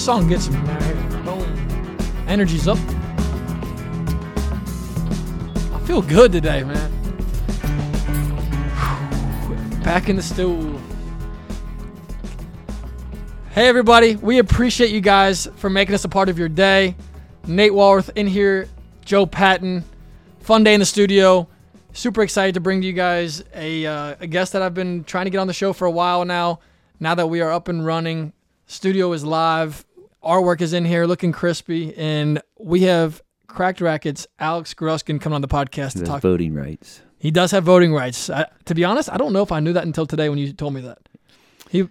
This song gets me, man. Boom. Energy's up. I feel good today, man. Back in the stool. Hey, everybody. We appreciate you guys for making us a part of your day. Nate Walworth in here, Joe Patton. Fun day in the studio. Super excited to bring to you guys a, uh, a guest that I've been trying to get on the show for a while now. Now that we are up and running, studio is live, artwork is in here looking crispy, and we have Cracked Racquets Alex Gruskin coming on the podcast to talk. voting rights. He does have voting rights. I, to be honest, I don't know if I knew that until today when you told me that. He, It's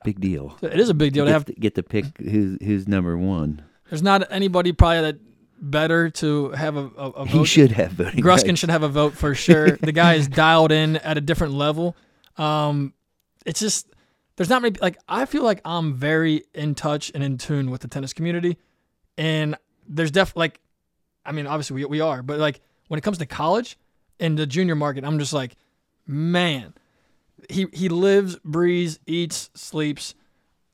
a big deal. it is a big deal to have. to, get to pick who's who's number one. There's not anybody probably that better to have a, a, a He should have voting Gruskin rights. should have a vote for sure. the guy is dialed in at a different level. Um, it's just there's not many like I feel like I'm very in touch and in tune with the tennis community, and there's def like, I mean obviously we we are, but like when it comes to college and the junior market, I'm just like, man, he he lives, breathes, eats, sleeps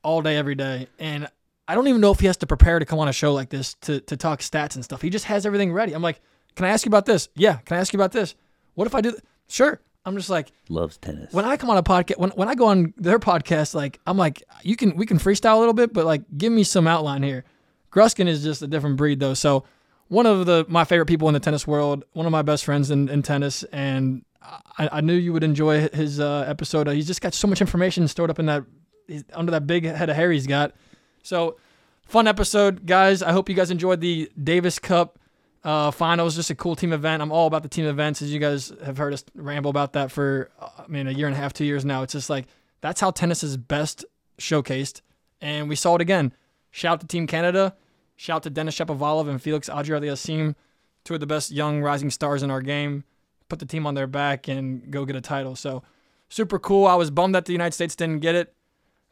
all day every day, and I don't even know if he has to prepare to come on a show like this to to talk stats and stuff. He just has everything ready. I'm like, can I ask you about this? Yeah. Can I ask you about this? What if I do? Th-? Sure. I'm just like, loves tennis. when I come on a podcast, when, when I go on their podcast, like I'm like, you can we can freestyle a little bit, but like give me some outline here. Gruskin is just a different breed though. So one of the my favorite people in the tennis world, one of my best friends in, in tennis, and I, I knew you would enjoy his uh, episode. He's just got so much information stored up in that he's- under that big head of hair he's got. So fun episode, guys. I hope you guys enjoyed the Davis Cup uh, finals. Just a cool team event. I'm all about the team events, as you guys have heard us ramble about that for, uh, I mean, a year and a half, two years now. It's just like that's how tennis is best showcased, and we saw it again. Shout out to Team Canada. Shout out to Denis Shapovalov and Felix Auger-Aliassime, two of the best young rising stars in our game. Put the team on their back and go get a title. So super cool. I was bummed that the United States didn't get it.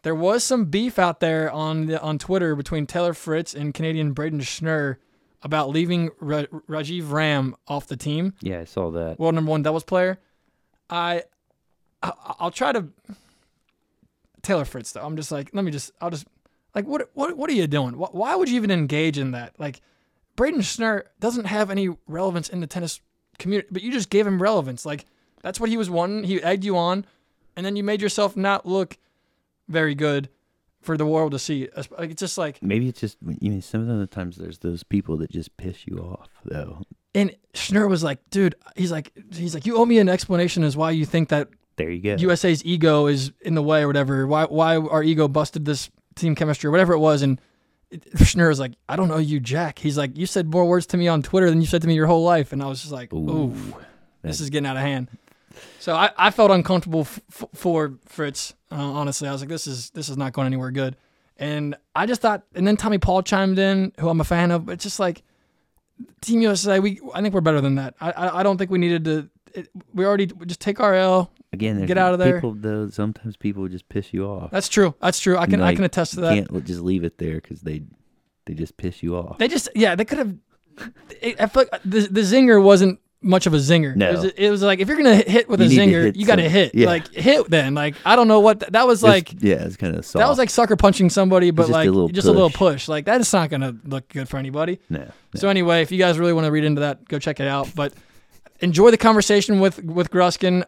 There was some beef out there on the, on Twitter between Taylor Fritz and Canadian Brayden Schnur about leaving Ra- Rajiv Ram off the team, yeah, I saw that. world number one doubles player. I, I I'll try to Taylor Fritz though. I'm just like, let me just, I'll just like, what what what are you doing? Wh- Why would you even engage in that? Like, Brayden Schnur doesn't have any relevance in the tennis community, but you just gave him relevance. Like, that's what he was wanting. He egged you on, and then you made yourself not look very good for the world to see. Like, it's just like, Maybe it's just you know some of the times there's those people that just piss you off though. and Schnur was like, dude, he's like, he's like, you owe me an explanation as why you think that There you go. USA's ego is in the way or whatever. Why why our ego busted this team chemistry or whatever it was. And Schnur was like, I don't know you, Jack. He's like, you said more words to me on Twitter than you said to me your whole life. And I was just like, ooh, Ooh, this is getting out of hand. So I, I felt uncomfortable f- f- for Fritz. Uh, honestly, I was like, this is this is not going anywhere good. And I just thought, and then Tommy Paul chimed in, who I'm a fan of. But it's just like Team USA. We I think we're better than that. I I, I don't think we needed to. It, we already just take our L. Again, Get out of there. People though sometimes people just piss you off. That's true. That's true. I can I can attest to that. can't just leave it there because they they just piss you off. They just yeah, they could have. I feel like the the zinger wasn't much of a zinger. No. it was, it was like if you're gonna hit with You a zinger, hit you got to hit. yeah. Like hit then. Like I don't know what th- that was like. yeah, it's kind of soft. That was like sucker punching somebody, but just like little just a little push. push. Like that is not gonna look good for anybody. no. no. So anyway, if you guys really want to read into that, go check it out. But enjoy the conversation with with Gruskin.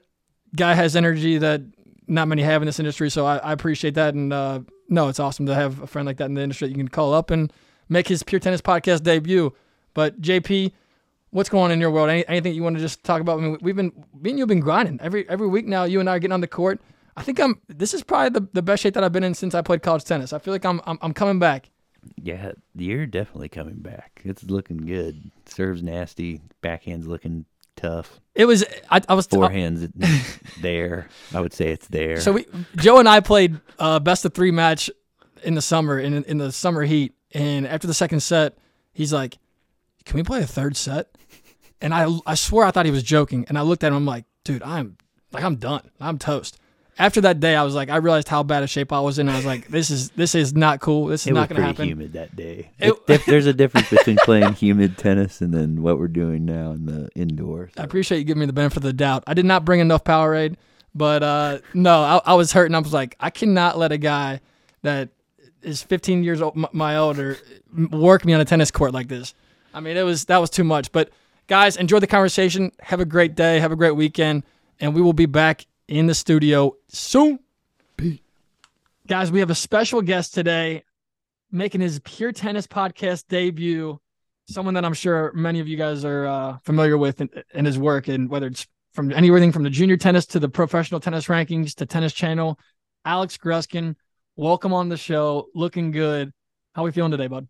Guy has energy that not many have in this industry, so I, I appreciate that. And uh, no, it's awesome to have a friend like that in the industry that you can call up and make his Pure Tennis podcast debut. But JP, what's going on in your world? Any, anything you want to just talk about? I mean, we've been me and you've been grinding every every week now. You and I are getting on the court. I think I'm. This is probably the, the best shape that I've been in since I played college tennis. I feel like I'm I'm, I'm coming back. Yeah, you're definitely coming back. It's looking good. Serves nasty. Backhand's looking tough. It was I, I was Forehand's there. I would say it's there. So we, Joe and I played uh, best of three match in the summer in in the summer heat, and after the second set, he's like, "Can we play a third set?" And I I swear I thought he was joking, and I looked at him I'm like, "Dude, I'm like I'm done. I'm toast." After that day, I was like, I realized how bad a shape I was in. I was like, "This is this is not cool. This is it not going to pretty happen." humid that day. It- It, there's a difference between playing humid tennis and then what we're doing now in the indoors. I appreciate you giving me the benefit of the doubt. I did not bring enough Powerade, but uh, no, I, I was hurt, and I was like, I cannot let a guy that is 15 years old, my older, work me on a tennis court like this. I mean, it was that was too much. But guys, enjoy the conversation. Have a great day. Have a great weekend, and we will be back in the studio soon. Peace. Guys, we have a special guest today, making his Pure Tennis podcast debut. Someone that I'm sure many of you guys are uh, familiar with in, in his work, and whether it's from anything from the junior tennis to the professional tennis rankings to Tennis Channel. Alex Gruskin, welcome on the show. Looking good. How are we feeling today, bud?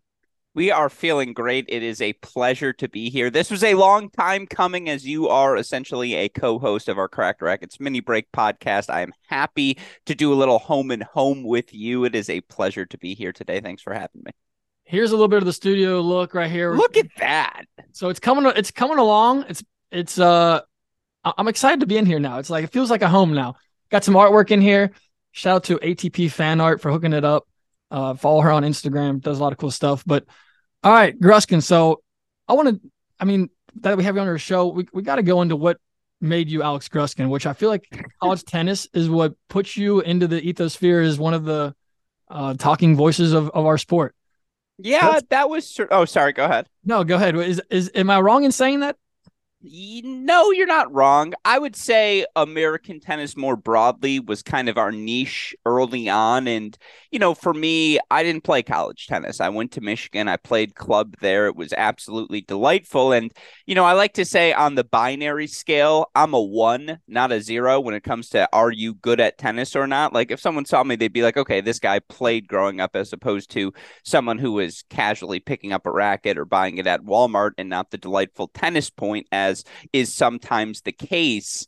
We are feeling great. It is a pleasure to be here. This was a long time coming as you are essentially a co host of our Cracked Racquets mini break podcast. I am happy to do a little home and home with you. It is a pleasure to be here today. Thanks for having me. Here's a little bit of the studio look right here. Look at that. So it's coming it's coming along. It's it's uh I'm excited to be in here now. It's like it feels like a home now. Got some artwork in here. Shout out to ATP fan art for hooking it up. Uh, follow her on Instagram. Does a lot of cool stuff. But all right, Gruskin. So I want to, I mean, that we have you on our show, we, we got to go into what made you Alex Gruskin, which I feel like college tennis is what puts you into the ethosphere as one of the uh, talking voices of, of our sport. Yeah, That's, that was. Oh, sorry. Go ahead. No, go ahead. Is is am I wrong in saying that? No, you're not wrong. I would say American tennis more broadly was kind of our niche early on. And, you know, for me, I didn't play college tennis. I went to Michigan, I played club there. It was absolutely delightful. And, you know, I like to say on the binary scale, I'm a one, not a zero when it comes to are you good at tennis or not. Like if someone saw me, they'd be like, okay, this guy played growing up as opposed to someone who was casually picking up a racket or buying it at Walmart and not the delightful tennis point as as is sometimes the case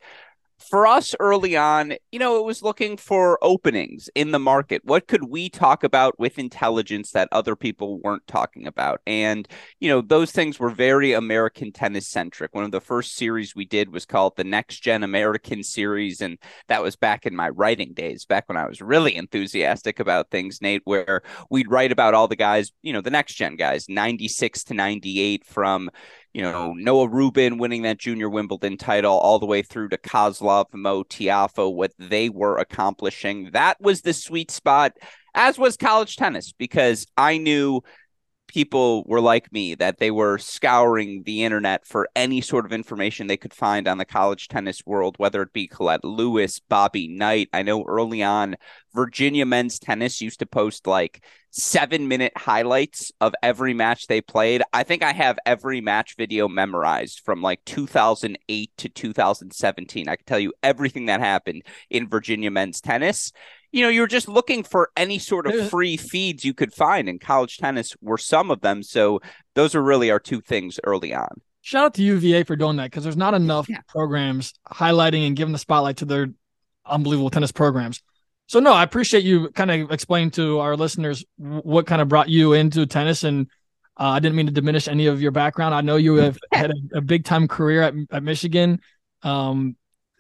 for us early on, you know, it was looking for openings in the market. What could we talk about with intelligence that other people weren't talking about? And, you know, those things were very American tennis centric. One of the first series we did was called the Next Gen American series. And that was back in my writing days, back when I was really enthusiastic about things, Nate, where we'd write about all the guys, you know, the next gen guys, 96 to 98 from, you know, Noah Rubin winning that junior Wimbledon title all the way through to Kozlov, Mo Tiafoe, what they were accomplishing. That was the sweet spot, as was college tennis, because I knew people were like me that they were scouring the internet for any sort of information they could find on the college tennis world, whether it be Colette Lewis, Bobby Knight. I know early on, Virginia men's tennis used to post like seven minute highlights of every match they played. I think I have every match video memorized from like 2008 to 2017. I can tell you everything that happened in Virginia men's tennis you know, you were just looking for any sort of free feeds you could find, and college tennis were some of them. So those are really our two things early on. Shout out to UVA for doing that because there's not enough yeah. programs highlighting and giving the spotlight to their unbelievable tennis programs. So no, I appreciate you kind of explaining to our listeners what kind of brought you into tennis, and uh, I didn't mean to diminish any of your background. I know you have had a, a big time career at, at Michigan, um,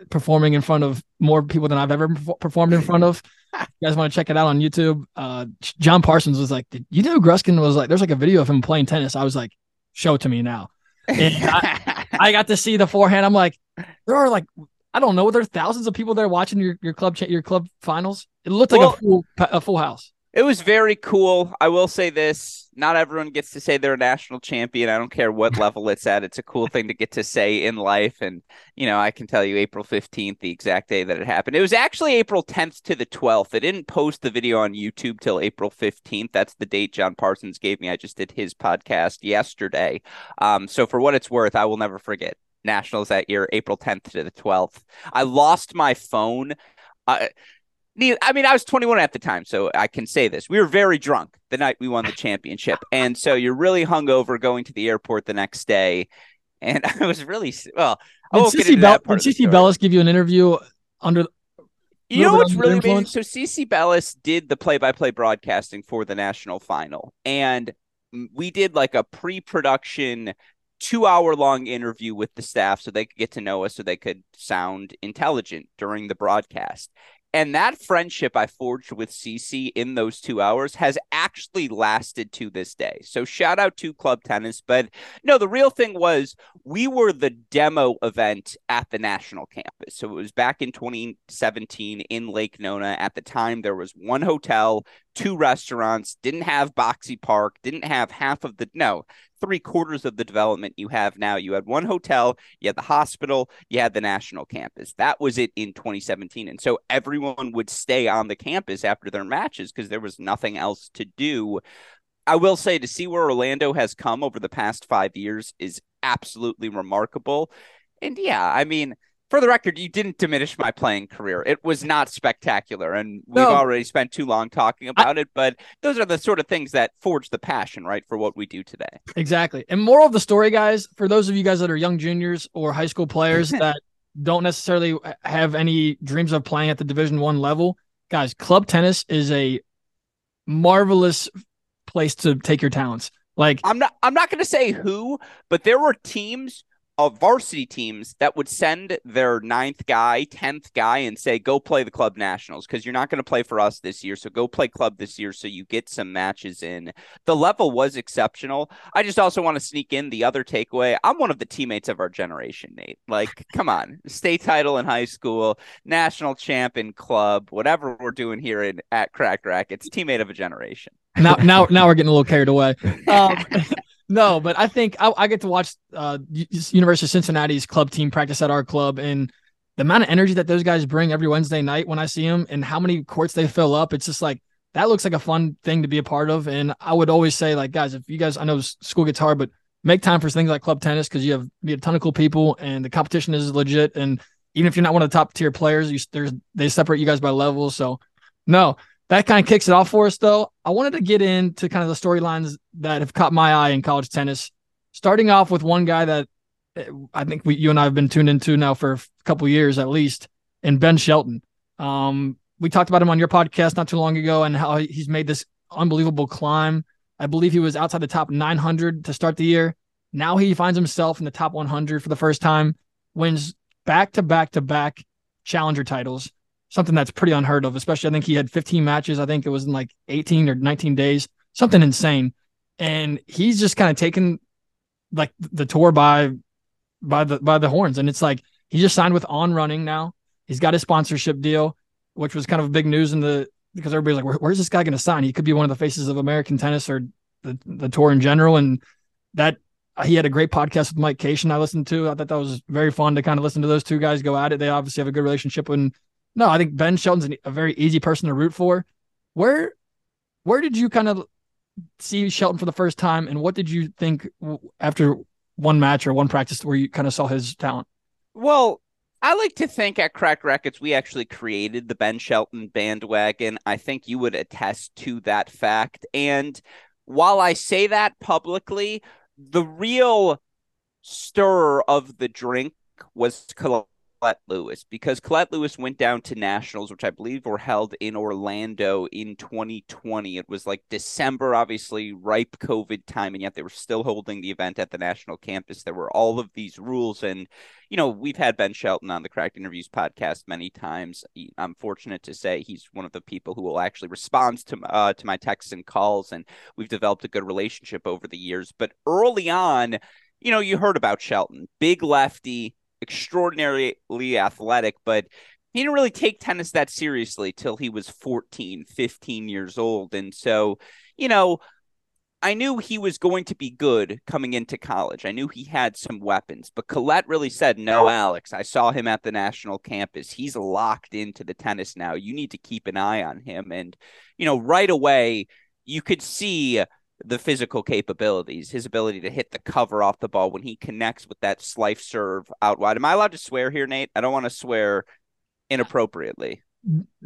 performing in front of more people than I've ever performed in front of you guys want to check it out on YouTube? Uh, John Parsons was like, you know, Gruskin was like, there's like a video of him playing tennis. I was like, show it to me now. I, I, got to see the forehand. I'm like, there are like, I don't know, there are thousands of people there watching your, your club your club finals. It looked like well, a full a full house. It was very cool. I will say this not everyone gets to say they're a national champion. I don't care what level it's at. It's a cool thing to get to say in life. And, you know, I can tell you April 15th, the exact day that it happened. It was actually April 10th to the 12th. They didn't post the video on YouTube till April 15th. That's the date John Parsons gave me. I just did his podcast yesterday. Um, so for what it's worth, I will never forget. Nationals that year, April 10th to the 12th. I lost my phone. Uh, I mean, I was 21 at the time, so I can say this. We were very drunk the night we won the championship. And so you're really hungover going to the airport the next day. And I was really, well, did Cici, Bell- did Bellis give you an interview under. You know what's really amazing? So Cici Bellis did the play-by-play broadcasting for the national final, and we did like a pre-production two hour long interview with the staff so they could get to know us so they could sound intelligent during the broadcast. And that friendship I forged with CC in those two hours has actually lasted to this day. So shout out to Club Tennis. But no, the real thing was we were the demo event at the national campus. So it was back in 2017 in Lake Nona. At the time, there was one hotel, two restaurants, didn't have Boxi Park, didn't have half of the no, three quarters of the development you have now. You had one hotel, you had the hospital, you had the national campus. That was it in 2017. And so everyone would stay on the campus after their matches because there was nothing else to do. I will say to see where Orlando has come over the past five years is absolutely remarkable. And yeah, I mean, for the record, you didn't diminish my playing career. It was not spectacular, and we've no. already spent too long talking about I, it. But those are the sort of things that forge the passion, right, for what we do today. Exactly. And moral of the story, guys, for those of you guys that are young juniors or high school players that don't necessarily have any dreams of playing at the Division One level, guys, club tennis is a marvelous place to take your talents. Like I'm not I'm not going to say who, but there were teams of varsity teams that would send their ninth guy, tenth guy, and say, "Go play the club nationals because you're not going to play for us this year. So go play club this year, so you get some matches in." The level was exceptional. I just also want to sneak in the other takeaway. I'm one of the teammates of our generation, Nate. Like, come on, state title in high school, national champ in club, whatever we're doing here in at Cracked Racquets, teammate of a generation. Now, now, now we're getting a little carried away. Um, no, but I think I, I get to watch uh, University of Cincinnati's club team practice at our club, and the amount of energy that those guys bring every Wednesday night when I see them, and how many courts they fill up, it's just like that looks like a fun thing to be a part of. And I would always say, like, guys, if you guys, I know school gets hard, but make time for things like club tennis because you have meet a ton of cool people, and the competition is legit. And even if you're not one of the top tier players, you there's they separate you guys by levels. So, no, that kind of kicks it off for us, though. I wanted to get into kind of the storylines that have caught my eye in college tennis. Starting off with one guy that eh, I think we, you and I have been tuned into now for a couple years at least, and Ben Shelton. Um, we talked about him on your podcast not too long ago and how he's made this unbelievable climb. I believe he was outside the top 900 to start the year. Now he finds himself in the top 100 for the first time, wins back to back to back challenger titles something that's pretty unheard of, especially I think he had 15 matches. I think it was in like 18 or 19 days, something insane. And he's just kind of taken like the tour by by the by the horns. And it's like he just signed with On Running now. He's got a sponsorship deal, which was kind of big news in the because everybody's like, Where, where's this guy going to sign? He could be one of the faces of American tennis or the, the tour in general. And that uh, he had a great podcast with Mike Cation I listened to. I thought that was very fun to kind of listen to those two guys go at it. They obviously have a good relationship and no, I think Ben Shelton's a very easy person to root for. Where where did you kind of see Shelton for the first time, and what did you think after one match or one practice where you kind of saw his talent? Well, I like to think at Cracked Racquets we actually created the Ben Shelton bandwagon. I think you would attest to that fact. And while I say that publicly, the real stir of the drink was Colette Lewis because Colette Lewis went down to nationals, which I believe were held in Orlando in 2020. It was like December, obviously ripe COVID time, and yet they were still holding the event at the national campus. There were all of these rules, and you know we've had Ben Shelton on the Cracked Interviews podcast many times. I'm fortunate to say he's one of the people who will actually respond to uh, to my texts and calls, and we've developed a good relationship over the years. But early on, you know, you heard about Shelton, big lefty extraordinarily athletic, but he didn't really take tennis that seriously till he was 14, 15 years old. And so, you know, I knew he was going to be good coming into college. I knew he had some weapons, but Colette really said, No, Alex, I saw him at the national campus. He's locked into the tennis now. You need to keep an eye on him. And, you know, right away, you could see the physical capabilities, his ability to hit the cover off the ball when he connects with that slice serve out wide. Am I allowed to swear here, Nate? I don't want to swear inappropriately.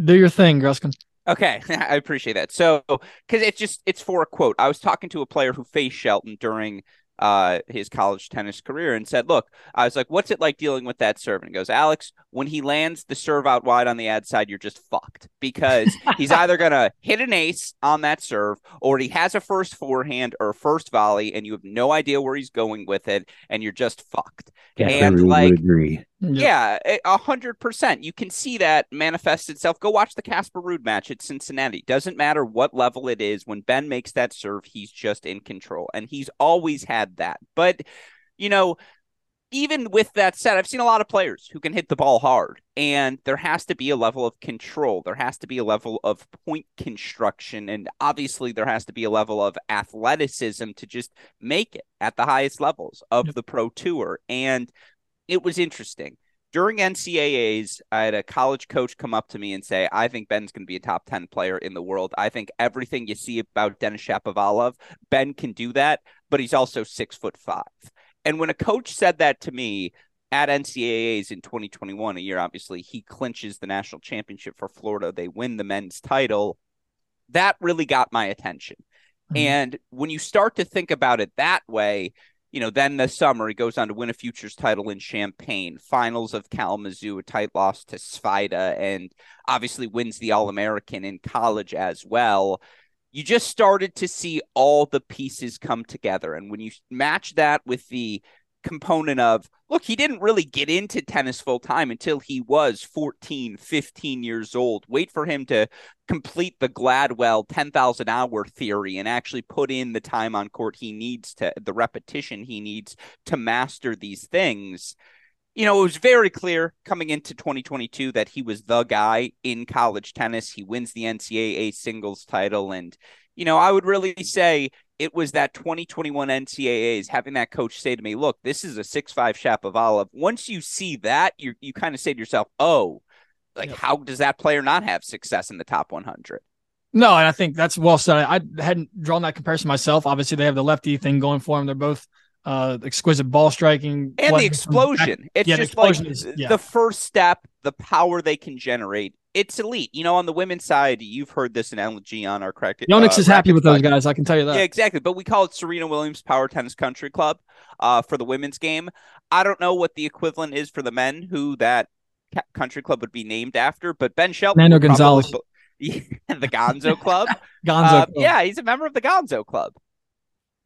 Do your thing, Gruskin. Okay, I appreciate that. So, because it's just it's for a quote. I was talking to a player who faced Shelton during uh, his college tennis career and said, Look, I was like, what's it like dealing with that serve? And he goes, Alex, when he lands the serve out wide on the ad side, you're just fucked because he's either going to hit an ace on that serve or he has a first forehand or first volley and you have no idea where he's going with it and you're just fucked. Yeah, and like, agree. Yeah, a hundred percent. You can see that manifest itself. Go watch the Casper Ruud match at Cincinnati. Doesn't matter what level it is. When Ben makes that serve, he's just in control, and he's always had that. But you know, even with that said, I've seen a lot of players who can hit the ball hard, and there has to be a level of control. There has to be a level of point construction, and obviously, there has to be a level of athleticism to just make it at the highest levels of the pro tour. And it was interesting. During NCAAs, I had a college coach come up to me and say, I think Ben's going to be a top 10 player in the world. I think everything you see about Denis Shapovalov, Ben can do that, but he's also six foot five. And when a coach said that to me at NCAAs in 2021, a year obviously he clinches the national championship for Florida, they win the men's title. That really got my attention. Mm-hmm. And when you start to think about it that way, you know, then the summer he goes on to win a futures title in Champaign, finals of Kalamazoo, a tight loss to Svajda, and obviously wins the All American in college as well you just started to see all the pieces come together. And when you match that with the component of, look, he didn't really get into tennis full time until he was 14, 15 years old. Wait for him to complete the Gladwell 10,000 hour theory and actually put in the time on court he needs to, the repetition he needs to master these things you know, it was very clear coming into 2022 that he was the guy in college tennis. He wins the NCAA singles title. And, you know, I would really say it was that 2021 NCAAs having that coach say to me, look, this is a six-five Shapovalov. Once you see that, you you kind of say to yourself, oh, like yep. how does that player not have success in the top 100? No, and I think that's well said. I hadn't drawn that comparison myself. Obviously, they have the lefty thing going for them. They're both uh, exquisite ball striking, and the explosion. It's yeah, just like is, yeah. the first step, the power they can generate. It's elite. You know, on the women's side, you've heard this in LG on our correct. Yonex uh, is happy with those guys. I can tell you that. Yeah, exactly. But we call it Serena Williams Power Tennis Country Club uh, for the women's game. I don't know what the equivalent is for the men who that country club would be named after, but Ben Shelton. Nando Gonzalez. the Gonzo Club. Gonzo. Uh, club. Yeah, he's a member of the Gonzo Club.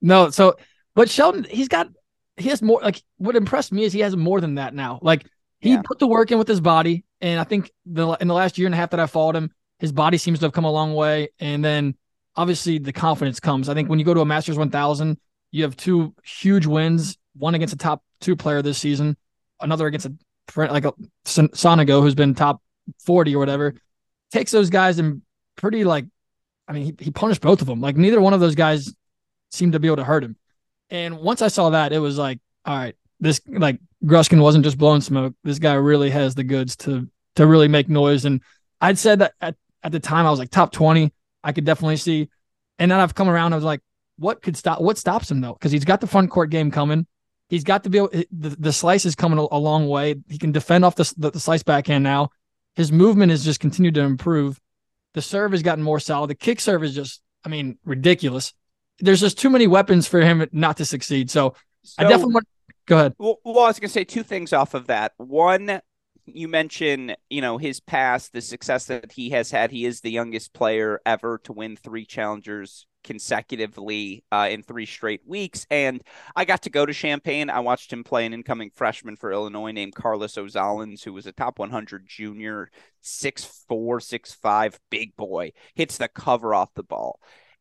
No, so but Shelton, he's got he has more like what impressed me is he has more than that now. Like he yeah. put the work in with his body, and I think the in the last year and a half that I followed him, his body seems to have come a long way. And then obviously the confidence comes. I think when you go to a Masters 1000, you have two huge wins, one against a top two player this season, another against a like a Sonego who's been top 40 or whatever. Takes those guys and pretty like, I mean, he, he punished both of them. Like neither one of those guys seemed to be able to hurt him. And once I saw that, it was like, all right, this like Gruskin wasn't just blowing smoke. This guy really has the goods to to really make noise. And I'd said that at, at the time I was like top 20. I could definitely see. And then I've come around, I was like, what could stop what stops him though? Because he's got the front court game coming. He's got to be able, the, the slice is coming a, a long way. He can defend off the, the, the slice backhand now. His movement has just continued to improve. The serve has gotten more solid. The kick serve is just, I mean, ridiculous there's just too many weapons for him not to succeed. So, so I definitely want. Go ahead. Well, well, I was going to say two things off of that. One, you mentioned, you know, his past, the success that he has had. He is the youngest player ever to win three challengers consecutively uh, in three straight weeks. And I got to go to Champaign. I watched him play an incoming freshman for Illinois named Karlis Ozolins, who was a top 100 junior, six four, six five, big boy, hits the cover off the ball.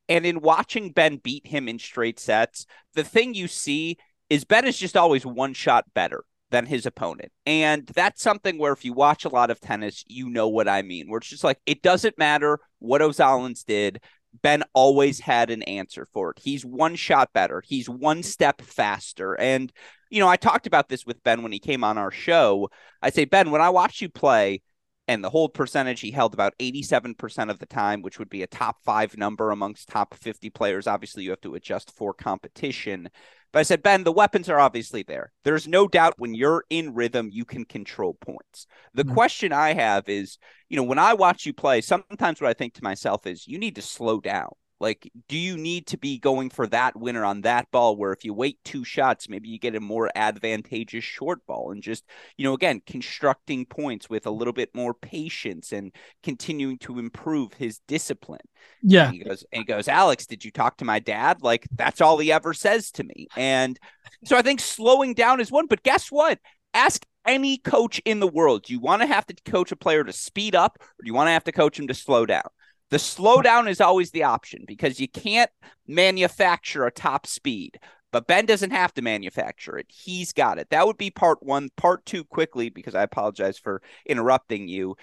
And in watching Ben beat him in straight sets, the thing you see is Ben is just always one shot better than his opponent. And that's something where if you watch a lot of tennis, you know what I mean. Where it's just like it doesn't matter what Ozolins did. Ben always had an answer for it. He's one shot better. He's one step faster. And, you know, I talked about this with Ben when he came on our show. I say, Ben, when I watch you play, and the hold percentage he held about 87% of the time which would be a top 5 number amongst top 50 players. Obviously you have to adjust for competition. But i said ben the weapons are obviously there. There's no doubt when you're in rhythm you can control points. The mm-hmm. question i have is you know when i watch you play sometimes what i think to myself is you need to slow down like, do you need to be going for that winner on that ball where if you wait two shots, maybe you get a more advantageous short ball and just, you know, again, constructing points with a little bit more patience and continuing to improve his discipline. Yeah. And he goes, and he goes, Alex, did you talk to my dad? Like, that's all he ever says to me. And so I think slowing down is one, but guess what? Ask any coach in the world, do you want to have to coach a player to speed up or do you want to have to coach him to slow down? The slowdown is always the option because you can't manufacture a top speed. But Ben doesn't have to manufacture it. He's got it. That would be part one. Part two, quickly, because I apologize for interrupting you.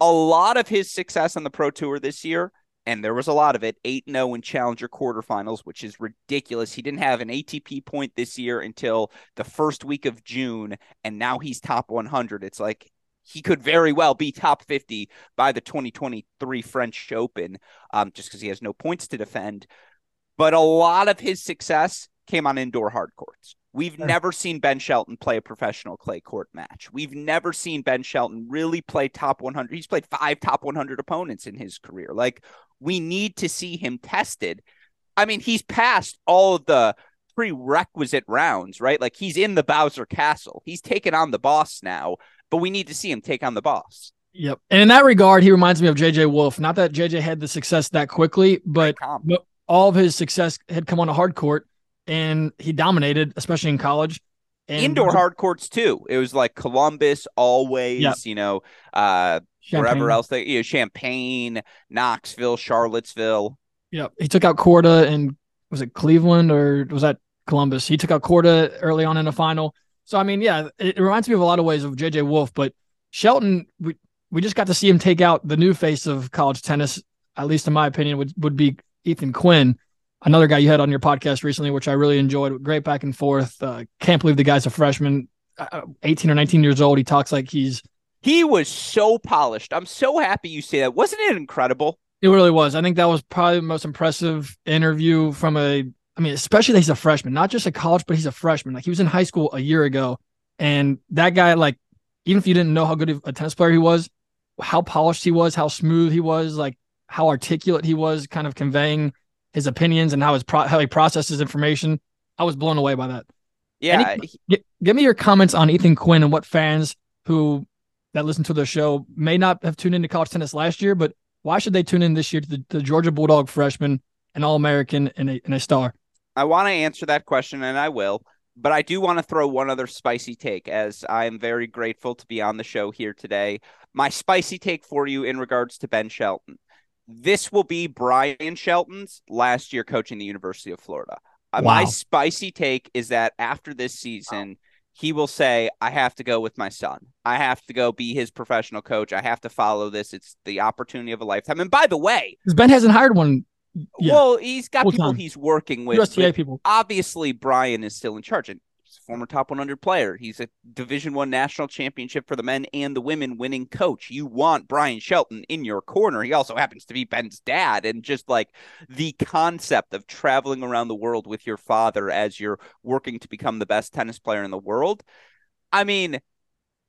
A lot of his success on the Pro Tour this year, and there was a lot of it, 8 0 in Challenger quarterfinals, which is ridiculous. He didn't have an ATP point this year until the first week of June, and now he's top 100. It's like he could very well be top 50 by the 2023 French Open um, just because he has no points to defend. But a lot of his success came on indoor hard courts. We've sure. never seen Ben Shelton play a professional clay court match. We've never seen Ben Shelton really play top 100. He's played five top 100 opponents in his career. Like, we need to see him tested. I mean, he's passed all of the prerequisite rounds, right? Like, he's in the Bowser Castle. He's taken on the boss now but we need to see him take on the boss. Yep. And in that regard, he reminds me of JJ Wolf. Not that JJ had the success that quickly, but, all of his success had come on a hard court and he dominated, especially in college. And Indoor hard courts too. It was like Columbus, always, yep. you know, uh, wherever else they, you know, Champaign, Knoxville, Charlottesville. Yep. He took out Korda and was it Cleveland or was that Columbus? He took out Korda early on in the final. So I mean, yeah, it, reminds me of a lot of ways of JJ Wolf, but Shelton, we we just got to see him take out the new face of college tennis. At least in my opinion, would would be Ethan Quinn, another guy you had on your podcast recently, which I really enjoyed. Great back and forth. Uh, can't believe the guy's a freshman, uh, 18 or 19 years old. He talks like he's. He was so polished. I'm so happy you say that. Wasn't it incredible? It really was. I think that was probably the most impressive interview from a I mean, especially that he's a freshman, not just a college, but he's a freshman. Like he was in high school a year ago, and that guy, like, even if you didn't know how good of a tennis player he was, how polished he was, how smooth he was, like how articulate he was, kind of conveying his opinions and how his pro- how he processes information. I was blown away by that. Yeah, he, give me your comments on Ethan Quinn and what fans who that listen to the show may not have tuned into college tennis last year, but why should they tune in this year to the, the Georgia Bulldog freshman, an All American, and a, and a star? I want to answer that question, and I will. But I do want to throw one other spicy take, as I am very grateful to be on the show here today. My spicy take for you in regards to Ben Shelton. This will be Brian Shelton's last year coaching the University of Florida. Uh, wow. My spicy take is that after this season, wow. he will say, I have to go with my son. I have to go be his professional coach. I have to follow this. It's the opportunity of a lifetime. And by the way, Ben hasn't hired one yeah. Well, he's got Full people time. he's working with. USTA people. Obviously, Brian is still in charge, and he's a former top 100 player. He's a Division One national championship for the men and the women winning coach. You want Brian Shelton in your corner. He also happens to be Ben's dad, and just like the concept of traveling around the world with your father as you're working to become the best tennis player in the world. I mean,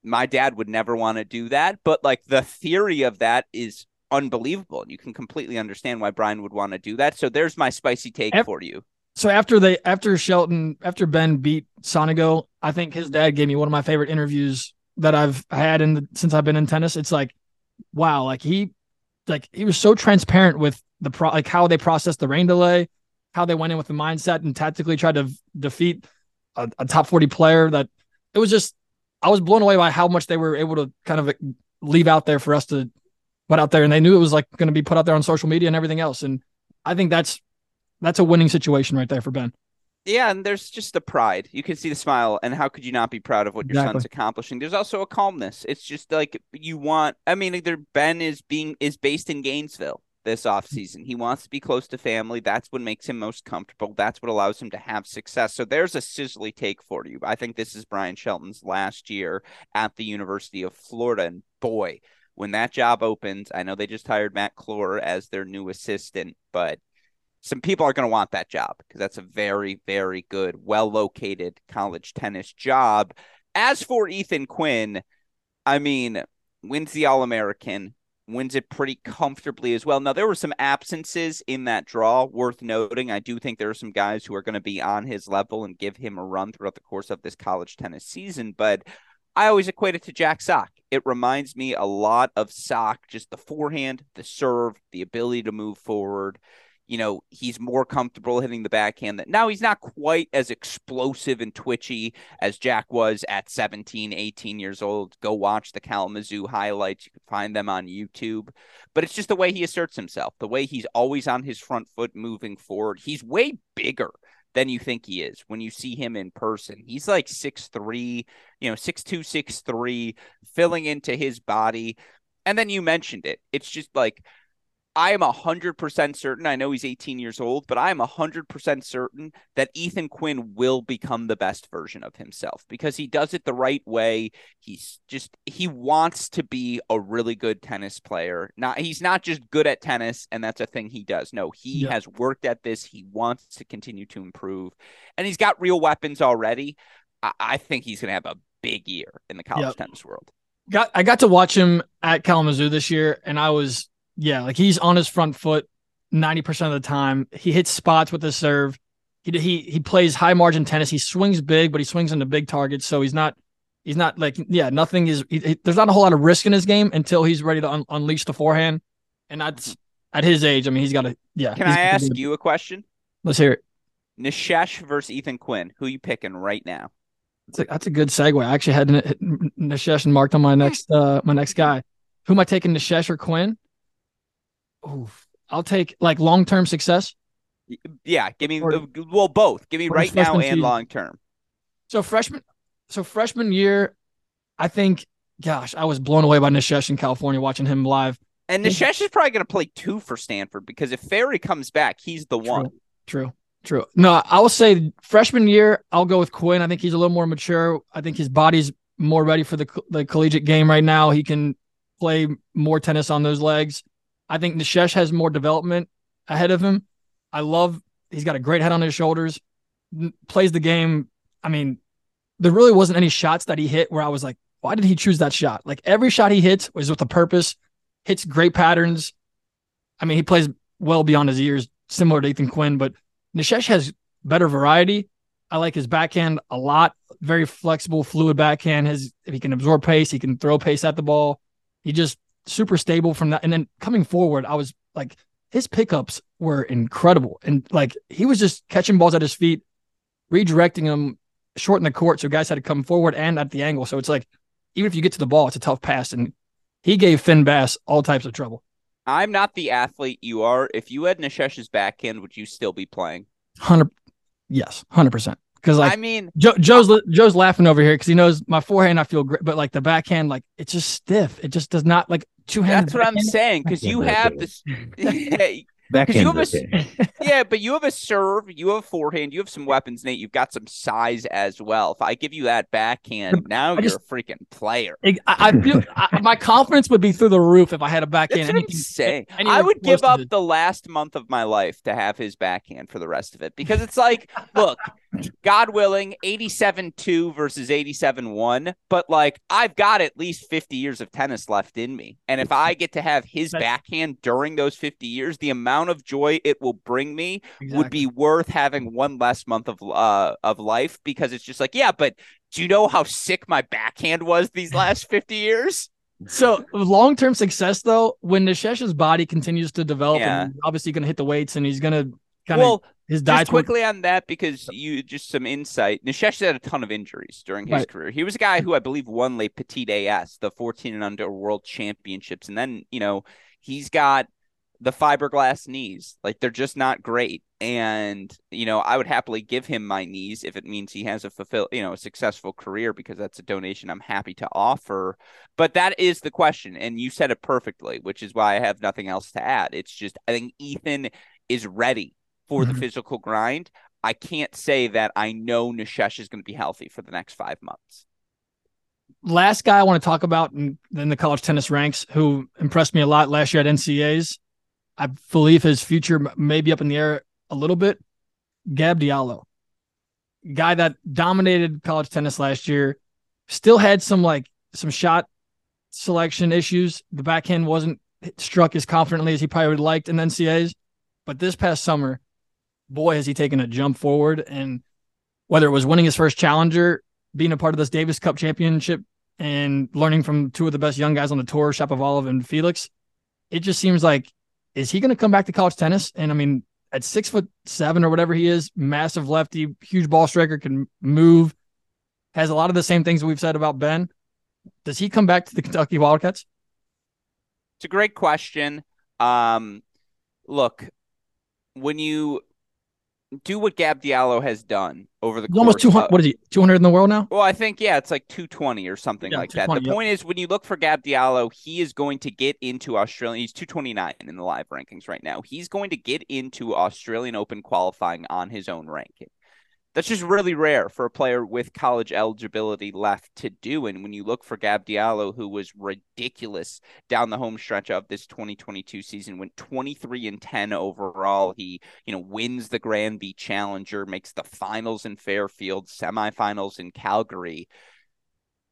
my dad would never want to do that, but like the theory of that is unbelievable. And you can completely understand why Brian would want to do that. So there's my spicy take for you. So after they after Shelton after Ben beat Sonego, I think his dad gave me one of my favorite interviews that I've had in the, since I've been in tennis. It's like, wow, like he like he was so transparent with the pro like how they processed the rain delay, how they went in with the mindset and tactically tried to defeat a, a top 40 player that it was just I was blown away by how much they were able to kind of leave out there for us to put out there, and they knew it was like going to be put out there on social media and everything else. And I think that's that's a winning situation right there for Ben. Yeah, and there's just the pride. You can see the smile, and how could you not be proud of what your son's accomplishing? There's also a calmness. It's just like you want. I mean, either Ben is being is based in Gainesville this off season. He wants to be close to family. That's what makes him most comfortable. That's what allows him to have success. So there's a sizzly take for you. I think this is Brian Shelton's last year at the University of Florida, and boy, when that job opens, I know they just hired Matt Clore as their new assistant, but some people are going to want that job because that's a very, very good, well located college tennis job. As for Ethan Quinn, I mean, wins the All American, wins it pretty comfortably as well. Now, there were some absences in that draw worth noting. I do think there are some guys who are going to be on his level and give him a run throughout the course of this college tennis season, but I always equate it to Jack Sock. It reminds me a lot of Sock, just the forehand, the serve, the ability to move forward. You know, he's more comfortable hitting the backhand. That now he's not quite as explosive and twitchy as Jack was at 17, 18 years old. Go watch the Kalamazoo highlights. You can find them on YouTube. But it's just the way he asserts himself, the way he's always on his front foot moving forward. He's way bigger than you think he is when you see him in person. He's like six three, you know, six two, six three, filling into his body. And then you mentioned it. It's just like I am 100% certain. I know he's 18 years old, but I am 100% certain that Ethan Quinn will become the best version of himself because he does it the right way. He's just he wants to be a really good tennis player. Not he's not just good at tennis and that's a thing he does. No, he yep. has worked at this. He wants to continue to improve. And he's got real weapons already. I, I think he's going to have a big year in the college yep. tennis world. Got I got to watch him at Kalamazoo this year and I was yeah, like he's on his front foot 90% of the time. He hits spots with his serve. He he he plays high margin tennis. He swings big, but he swings into big targets, so he's not he's not like yeah, nothing is he, he, there's not a whole lot of risk in his game until he's ready to un- unleash the forehand. And that's at his age, I mean, he's got to yeah. Can I ask you a question? Let's hear it. Nishesh versus Ethan Quinn. Who you picking right now? That's a, that's a good segue. I actually had Nishesh and marked on my next uh my next guy. Who am I taking, Nishesh or Quinn? Oof. I'll take like long term success. Yeah, give me or, uh, well both. Give me right now and long term. So freshman, so freshman year, I think. Gosh, I was blown away by Nishesh in California watching him live. And Nishesh is probably going to play two for Stanford because if Fery comes back, he's the true, one. True, true. No, I will say freshman year, I'll go with Quinn. I think he's a little more mature. I think his body's more ready for the the collegiate game right now. He can play more tennis on those legs. I think Nishesh has more development ahead of him. I love he's got a great head on his shoulders, plays the game. I mean, there really wasn't any shots that he hit where I was like, why did he choose that shot? Like every shot he hits was with a purpose, hits great patterns. I mean, he plays well beyond his years, similar to Ethan Quinn, but Nishesh has better variety. I like his backhand a lot. Very flexible, fluid backhand. His he can absorb pace, he can throw pace at the ball. He just super stable from that. And then coming forward, I was like, his pickups were incredible. And like he was just catching balls at his feet, redirecting them short in the court. So guys had to come forward and at the angle. So it's like, even if you get to the ball, it's a tough pass. And he gave Finn Bass all types of trouble. I'm not the athlete you are. If you had Nishesh's backhand, would you still be playing? Hundred, yes, hundred percent. Because like, I mean, Joe, Joe's Joe's laughing over here because he knows my forehand. I feel great, but like the backhand, like it's just stiff. It just does not like. That's what I'm saying because you have this. Because you have a, yeah, but you have a serve, you have a forehand, you have some weapons, Nate. You've got some size as well. If I give you that backhand, now I you're a freaking player. I, I feel I, my confidence would be through the roof if I had a backhand. That's what anything, I'm saying. I would give up the last month of my life to have his backhand for the rest of it because it's like, look, God willing, 87 2 versus 87 1. But like, I've got at least 50 years of tennis left in me. And if I get to have his backhand during those 50 years, the amount of joy it will bring me exactly. would be worth having one less month of, uh, of life because it's just like, yeah, but do you know how sick my backhand was these last 50 years? So long term success though, when Nishesh's body continues to develop, yeah. and obviously going to hit the weights, and he's going to kind of well, his just quickly on that because you just some insight. Nishesh had a ton of injuries during his right. career. He was a guy who I believe won Les Petits As, the 14 and under World Championships, and then you know he's got the fiberglass knees. Like they're just not great. And you know, I would happily give him my knees if it means he has a fulfill, you know, a successful career because that's a donation I'm happy to offer. But that is the question, and you said it perfectly, which is why I have nothing else to add. It's just I think Ethan is ready for mm-hmm. the physical grind. I can't say that I know Nishesh is going to be healthy for the next five months. Last guy I want to talk about in, in the college tennis ranks who impressed me a lot last year at NCAs. I believe his future may be up in the air a little bit. Gab Diallo, guy that dominated college tennis last year, still had some like some shot selection issues. The backhand wasn't struck as confidently as he probably would have liked in NCAs. But this past summer, boy, has he taken a jump forward. And whether it was winning his first challenger, being a part of this Davis Cup championship, and learning from two of the best young guys on the tour, Shapovalov and Felix, it just seems like, is he going to come back to college tennis? And I mean, at six foot seven or whatever he is, massive lefty, huge ball striker, can move, has a lot of the same things we've said about Ben. Does he come back to the Kentucky Wildcats? It's a great question. Um, look, when you do what Gab Diallo has done over the almost two hundred. of- What is he? Two hundred in the world now? Well, I think yeah, it's like 220 or something Yeah, like that. The yep. point is when you look for Gab Diallo, he is going to get into Australian. He's 229 in the live rankings right now. He's going to get into Australian Open qualifying on his own ranking. That's just really rare for a player with college eligibility left to do. And when you look for Gab Diallo, who was ridiculous down the home stretch of this 2022 season, went 23 and 10 overall. He, you know, wins the Granby Challenger, makes the finals in Fairfield, semifinals in Calgary.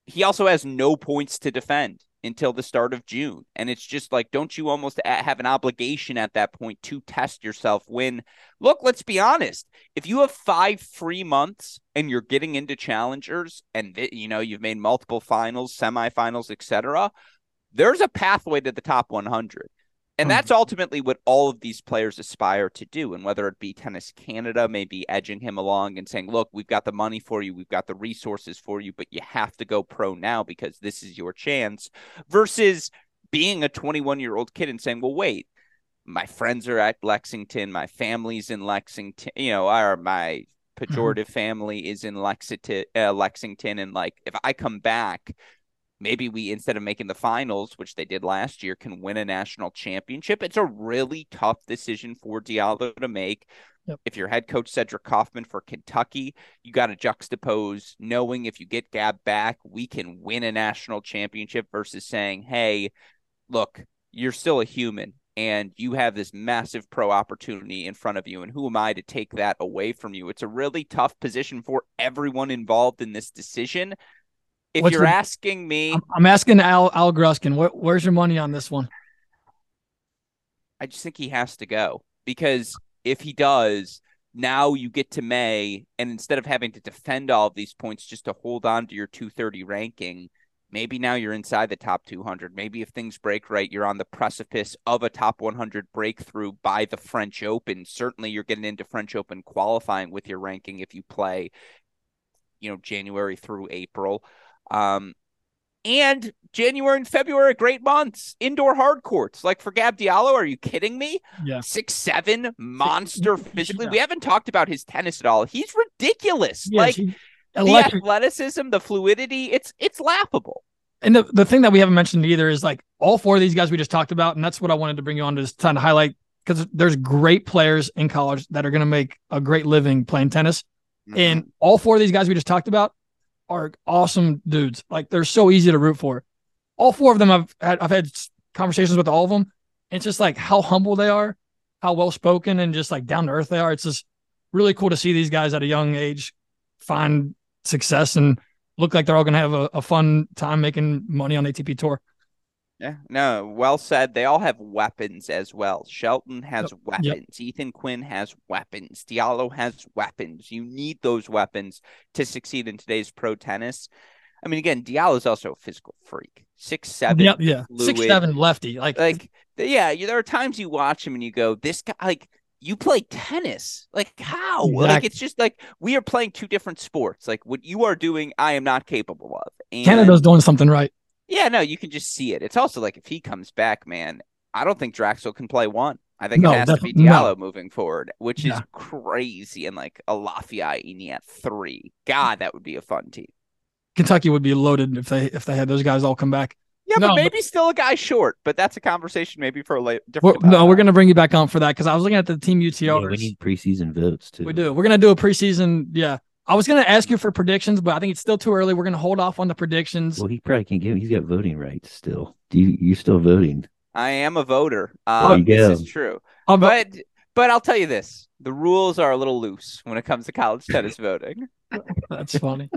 He also has no points to defend until the start of June. And it's just like, don't you almost have an obligation at that point to test yourself when, look, let's be honest. If you have five free months and you're getting into challengers and, you know, you've made multiple finals, semifinals, etc., there's a pathway to the top 100. And Hmm. that's ultimately what all of these players aspire to do. And whether it be Tennis Canada, maybe edging him along and saying, look, we've got the money for you, we've got the resources for you, but you have to go pro now because this is your chance, versus being a 21 year old kid and saying, well, wait, my friends are at Lexington, my family's in Lexington, you know, or my pejorative family is in Lexington, uh, Lexington. And like, if I come back, maybe we instead of making the finals which they did last year can win a national championship. It's a really tough decision for diallo to make. Yep. if you're head coach Cedric Kaufmann for kentucky you got to juxtapose knowing if you get gab back we can win a national championship versus saying hey look you're still a human and you have this massive pro opportunity in front of you. And who am i to take that away from you? It's a really tough position for everyone involved in this decision if What's you're your- asking me I'm, I'm asking Al Al Gruskin. Where, where's your money on this one? I just think he has to go because if he does, now you get to May, and instead of having to defend all of these points just to hold on to your 230 ranking, maybe now you're inside the top 200. Maybe if things break right, you're on the precipice of a top 100 breakthrough by the French Open. Certainly, you're getting into French Open qualifying with your ranking if you play, you know, January through April. Um, and January and February are great months. Indoor hard courts. Like for Gab Diallo, are you kidding me? Yeah. Six seven monster he- physically. yeah. We haven't talked about his tennis at all. He's ridiculous. Yeah, like she- the electric. athleticism, the fluidity, it's it's laughable. And the, the thing that we haven't mentioned either is like all four of these guys we just talked about, and that's what I wanted to bring you on to just trying to highlight because there's great players in college that are going to make a great living playing tennis, Mm-hmm. and all four of these guys we just talked about are awesome dudes. Like they're so easy to root for. All four of them I've had I've had conversations with all of them. It's just like how humble they are, how well spoken, and just like down to earth they are. It's just really cool to see these guys at a young age find success and look like they're all to have a, a fun time making money on ATP tour. Yeah, no, well said. They all have weapons as well. Shelton has weapons. Ethan Quinn has weapons. Diallo has weapons. You need those weapons to succeed in today's pro tennis. I mean, again, Diallo is also a physical freak. Six seven, yeah, yeah, six seven lefty. Like, like yeah you- there are times you watch him and you go this guy like you play tennis like how like it's just like we are playing two different sports like what you are doing i am not capable of and Canada's doing something right. Yeah no you can just see it it's also like if he comes back man i don't think Draxl can play one i think No, it has to be definitely- no. diallo moving forward which Yeah. is crazy and like a lafayette at three god that would be a fun team Kentucky would be loaded if they if they had those guys all come back. yeah No, but but- maybe still a guy short but that's a conversation maybe for a late We're, different no, we're gonna bring you back on for that because I was looking at the team UTRs. Yeah, we need preseason votes too. We do. We're gonna do a preseason. Yeah, I was gonna ask you for predictions, but I think it's still too early. We're gonna hold off on the predictions. Well, he probably can't give. He's got voting rights still. Do you? You're still voting? I am a voter. There Um, you this go. is true. I'll But but I'll tell you this: the rules are a little loose when it comes to college tennis voting. That's funny.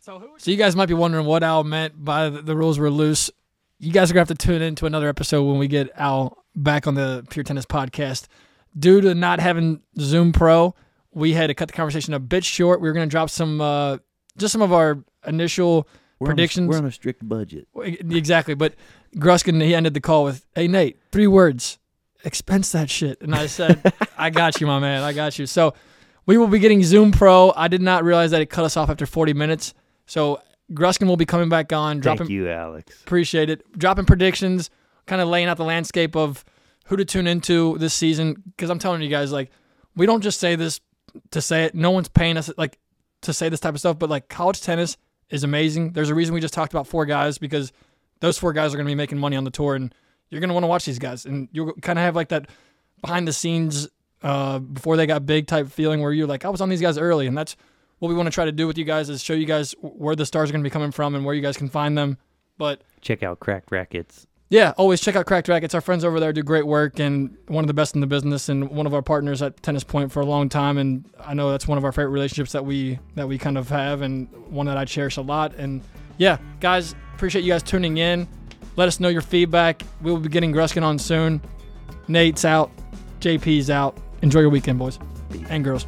So, so you guys might be wondering what Al meant by the, the rules were loose. You guys are gonna have to tune in to another episode when we get Al back on the Pure Tennis podcast. Due to not having Zoom Pro, we had to cut the conversation a bit short. We were gonna drop some, uh, just some of our initial We're on a- Predictions? we're on a strict budget. exactly. But Gruskin he ended the call with, "Hey Nate, three words, expense that shit." And I said, "I got you, my man. I got you." So we will be getting Zoom Pro. I did not realize that it cut us off after 40 minutes. So Gruskin will be coming back on, dropping. Thank you, Alex. Appreciate it. Dropping predictions, kind of laying out the landscape of who to tune into this season. Because I'm telling you guys, like, we don't just say this to say it. No one's paying us like to say this type of stuff, but like college tennis is amazing. There's a reason we just talked about four guys because those four guys are going to be making money on the tour, and you're going to want to watch these guys, and you'll kind of have like that behind the scenes uh, before they got big type feeling where you're like, I was on these guys early, and that's what we want to try to do with you guys is show you guys where the stars are going to be coming from and where you guys can find them. But Check out Cracked Racquets. Yeah, always check out Cracked Racquets. Our friends over there do great work and one of the best in the business and one of our partners at Tennis Point for a long time. And I know that's one of our favorite relationships that we that we kind of have and one that I cherish a lot. And yeah, guys, appreciate you guys tuning in. Let us know your feedback. We will be getting Gruskin on soon. Nate's out. JP's out. Enjoy your weekend, boys and girls.